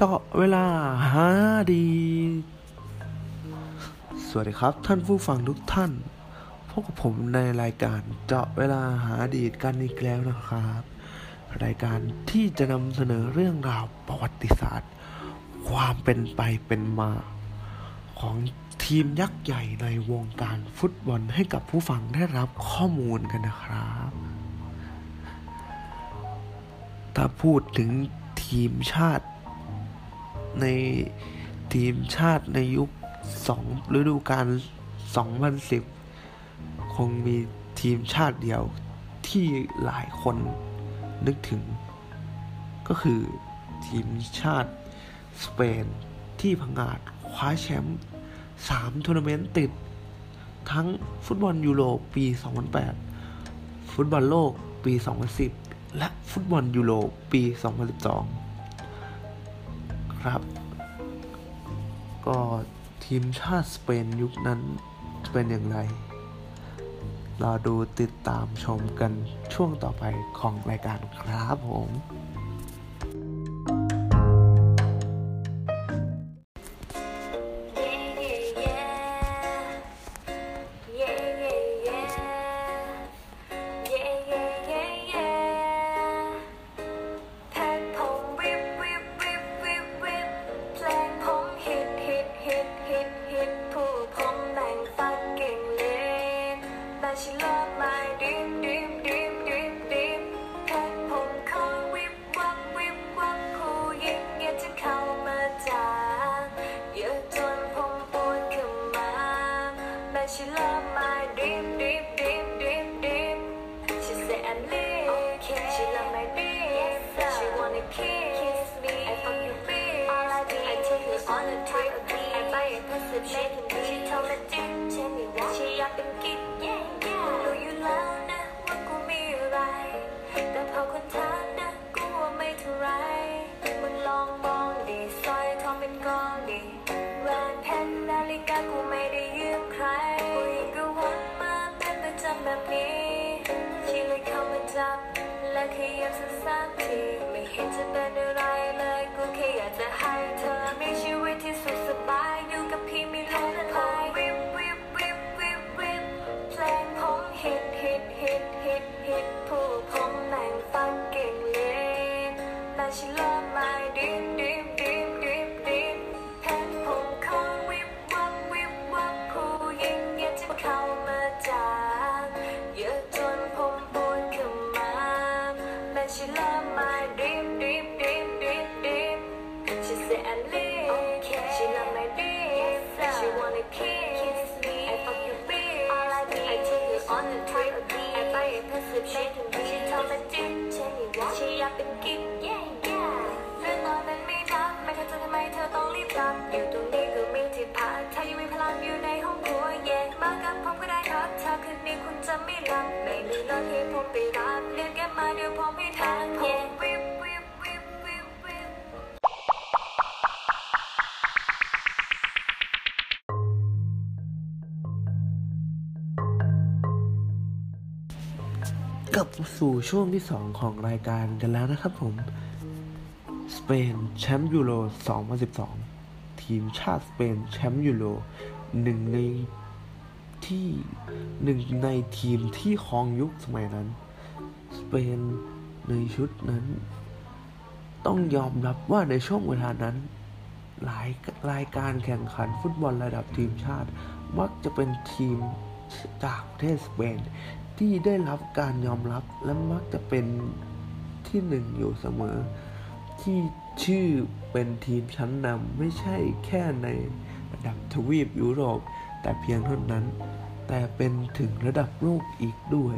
เจาะเวลาหาดี สวัสดีครับท่านผู้ฟังทุกท่าน พบกับผมในรายการเจาะเวลาหาดีกันอีกแล้วนะครับ รายการที่จะนำเสนอเรื่องราวประวัติศาสตร์ ความเป็นไปเป็นมา ของทีมยักษ์ใหญ่ในวงการฟุตบอลให้กับผู้ฟังได้รับข้อมูลกันนะครับถ้าพูดถึงทีมชาติ ในทีมชาติในยุคสองฤดูกาล2010 คงมีทีมชาติเดียวที่หลายคนนึกถึง ก็คือทีมชาติสเปนที่พังอาจคว้าแชมป์3ทัวร์นาเมนต์ติด ทั้งฟุตบอลยูโรปี 2008 ฟุตบอลโลกปี 2010 และฟุตบอลยูโรปี 2012 ก็ทีมชาติสเปนยุคนั้นเป็นอย่างไร เราดูติดตามชมกันช่วงต่อไปของรายการครับผม แบบนี้ชีเลยเข้ามาจับและขยับสั้นๆที เห็นจะเป็นอะไรเลยกูแค่อยากจะให้เธอมีชีวิตที่สุขสบายอยู่กับพี่ไม่ลงพายวิบวิบวิบวิบวิบเพลงผมฮิตฮิตฮิตฮิตฮิตผู้ผมแม่งฟังเก่งเลยแต่ฉัน love my dream dream dream dream dream เพลงผมคอยวิบวับวิบวับผู้หญิงอยากจะเข้ามาจากเยอะจนผมปวดขึ้นมาแต่ฉัน love ลับสู่ช่วงที่ 2 ของรายการกันแล้วนะครับผม สเปนแชมป์ยูโร 2012 ทีมชาติสเปนแชมป์ยูโรหนึ่งในที่หนึ่งในทีมที่ครองยุคสมัยนั้น สเปนในชุดนั้น ต้องยอมรับว่าในช่วงเวลานั้น หลายรายการแข่งขันฟุตบอลระดับทีมชาติ มักจะเป็นทีมจากประเทศสเปน ที่ได้รับการยอมรับและมักจะเป็นที่หนึ่งอยู่เสมอ ที่ชื่อเป็นทีมชั้นนำไม่ใช่แค่ในระดับทวีปยุโรป แต่เพียงเท่านั้น แต่เป็นถึงระดับโลกอีกด้วย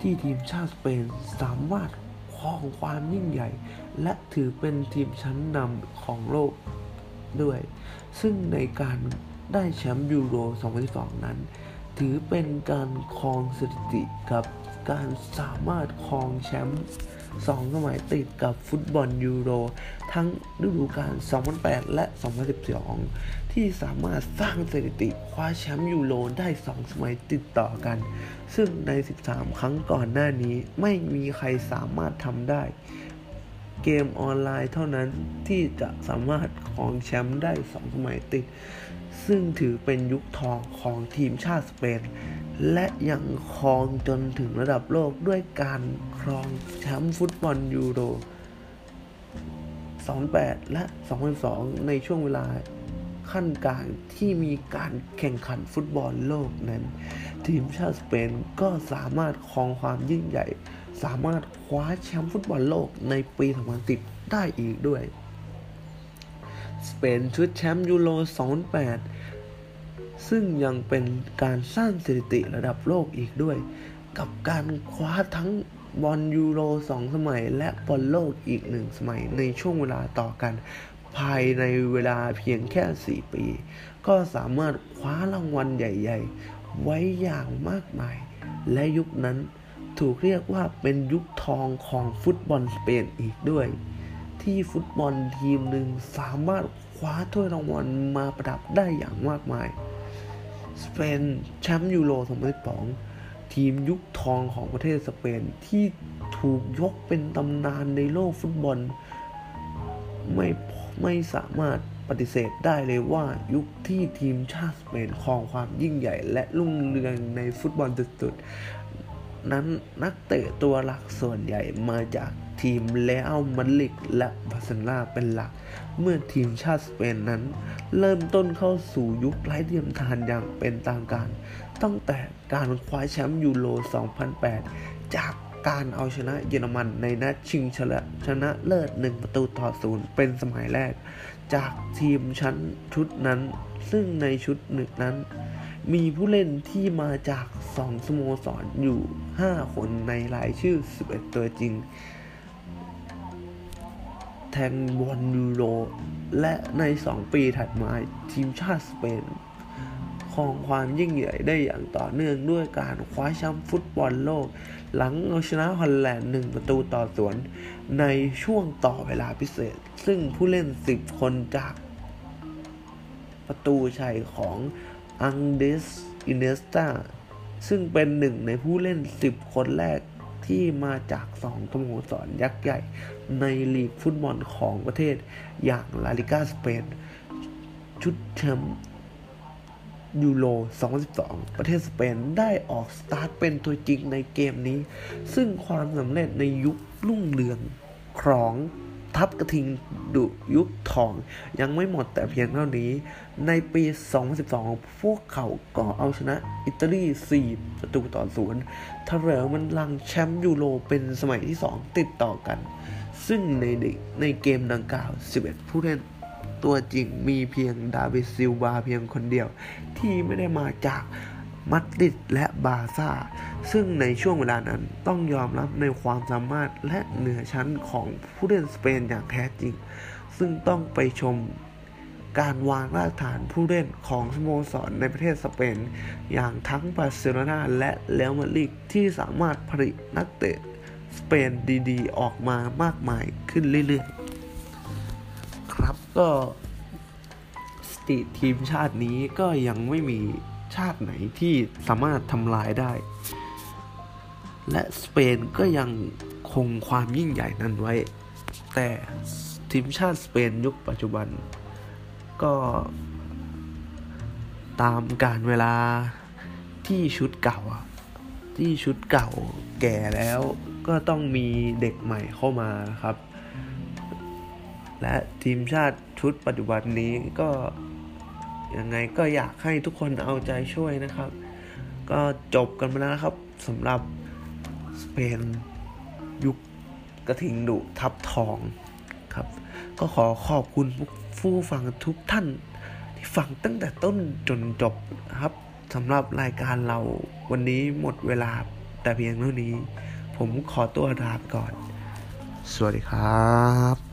ที่ทีมชาติสเปนสามารถครองความยิ่งใหญ่ และถือเป็นทีมชั้นนำของโลกด้วย ซึ่งในการได้แชมป์ยูโร 2012นั้น ถือเป็นการครองสถิติกับการสามารถครองแชมป์สองสมัยติดกับฟุตบอลยูโร ทั้งฤดูกาล 2008 และ 2012 ที่สามารถสร้างสถิติคว้าแชมป์ยูโรได้ 2 สมัยติดต่อกัน ซึ่งใน 13 ครั้งก่อนหน้านี้ไม่มีใครสามารถทำได้ เกมออนไลน์เท่านั้นที่จะสามารถครองแชมป์ได้สองสมัยติด ซึ่งถือเป็นยุคทองของทีมชาติสเปน และยังครองจนถึงระดับโลกด้วยการครองแชมป์ฟุตบอลยูโร 2008 และ 2002 ในช่วงเวลาคั่นกลางที่มีการแข่งขันฟุตบอลโลกนั้น ทีมชาติสเปนก็สามารถครองความยิ่งใหญ่ สามารถคว้าแชมป์ฟุตบอลโลกในปี 2010 ได้อีกด้วย สเปนชุดแชมป์ยูโร 2008 ซึ่งยังเป็นการสร้างสถิติระดับโลกอีกด้วย กับการคว้าทั้งบอลยูโรสองสมัย และบอลโลกอีกหนึ่งสมัยในช่วงเวลาต่อกัน ภายในเวลาเพียงแค่ 4 ปี ก็สามารถคว้ารางวัลใหญ่ ๆ ไว้อย่างมากมาย และยุคนั้นถูกเรียกว่าเป็นยุคทองของฟุตบอลสเปนอีกด้วย ที่ฟุตบอลทีมหนึ่งสามารถคว้าถ้วยรางวัลมาประดับได้อย่างมากมาย สเปนแชมป์ยูโร 2012 ทีมยุคทองของประเทศสเปนที่ถูกยกเป็นตำนานในโลกฟุตบอล ไม่ไม่สามารถปฏิเสธได้เลยว่ายุคที่ทีมชาติสเปนครองความยิ่งใหญ่ และรุ่งเรืองในฟุตบอลสุดๆนั้นนักเตะตัวหลักส่วนใหญ่มาจาก ทีมเรอัลมาดริดและบาร์เซโลนาเป็นหลัก เมื่อทีมชาติสเปนนั้น เริ่มต้นเข้าสู่ยุคไร้เทียมทานอย่างเป็นทางการ ตั้งแต่การคว้าแชมป์ยูโร 2008 จากการเอาชนะเยอรมันในนัดชิงชนะชนะเลิศหนึ่งประตูต่อศูนย์เป็นสมัยแรก จากทีมชั้นชุดนั้น ซึ่งในชุดหนึ่งนั้น มีผู้เล่นที่มาจากสองสโมสรอยู่ 5 คนในรายชื่อ 11 ตัวจริง ทงบอลยูโรและใน 2 ปีถัดมาทีมชาติสเปนครองความยิ่งใหญ่ได้อย่างต่อเนื่องด้วยการคว้าแชมป์ฟุตบอลโลก หลังเอาชนะฮอลแลนด์หนึ่งประตูต่อสวนในช่วงต่อเวลาพิเศษ ซึ่งผู้เล่น 10 คนจากประตูชัยของอังเดสอินเนสตาซึ่งเป็นหนึ่งในผู้เล่น 10 คนแรก ที่มาจากสองสโมสรยักษ์ใหญ่ในลีกฟุตบอลของประเทศอย่างลาลิกาสเปน ชุดแชมป์ยูโร 2012 ประเทศสเปนได้ออกสตาร์ทเป็นตัวจริงในเกมนี้ ซึ่งความสำเร็จในยุครุ่งเรืองของ ทัพกระทิงดุยุคทอง ยังไม่หมดแต่เพียงเท่านี้ ในปี 2012 พวกเขาก็เอาชนะอิตาลี4ประตูต่อศูนย์เถลิงบัลลังก์แชมป์ยูโรเป็นสมัยที่ 2 ติดต่อกัน ซึ่งในในเกมดังกล่าว 11 ผู้เล่นตัวจริงมีเพียงดาวิดซิลวาเพียงคนเดียว ที่ไม่ได้มาจากมัดริดและบาซ่า ซึ่งในช่วงเวลานั้นต้องยอมรับในความสามารถและเหนือชั้นของผู้เล่นสเปนอย่างแท้จริง ซึ่งต้องไปชมการวางรากฐานผู้เล่นของสโมสรในประเทศสเปน อย่างทั้งบาร์เซโลนาและเรอัลมาดริดที่สามารถผลิตนักเตะสเปนดีๆ ออกมามากมายขึ้นเรื่อยๆ ครับก็สติทีมชาตินี้ก็ยังไม่มีชาติไหนที่สามารถทำลายได้ และสเปนก็ยังคงความยิ่งใหญ่นั้นไว้ แต่ทีมชาติสเปนยุคปัจจุบัน ก็ตามการเวลาที่ชุดเก่า ที่ชุดเก่าแก่แล้วก็ต้องมีเด็กใหม่เข้ามาครับ และทีมชาติชุดปัจจุบันนี้ก็ยังไงก็อยากให้ทุกคนเอาใจช่วยนะครับ ก็จบกันไปแล้วนะครับสำหรับ เป็นยุคกระทิงดุทับทองครับ ก็ขอขอบคุณผู้ฟังทุกท่าน ที่ฟังตั้งแต่ต้นจนจบครับสำหรับรายการเราวันนี้หมดเวลาแต่เพียงเท่านี้ ผมขอตัวลาไปก่อน สวัสดีครับ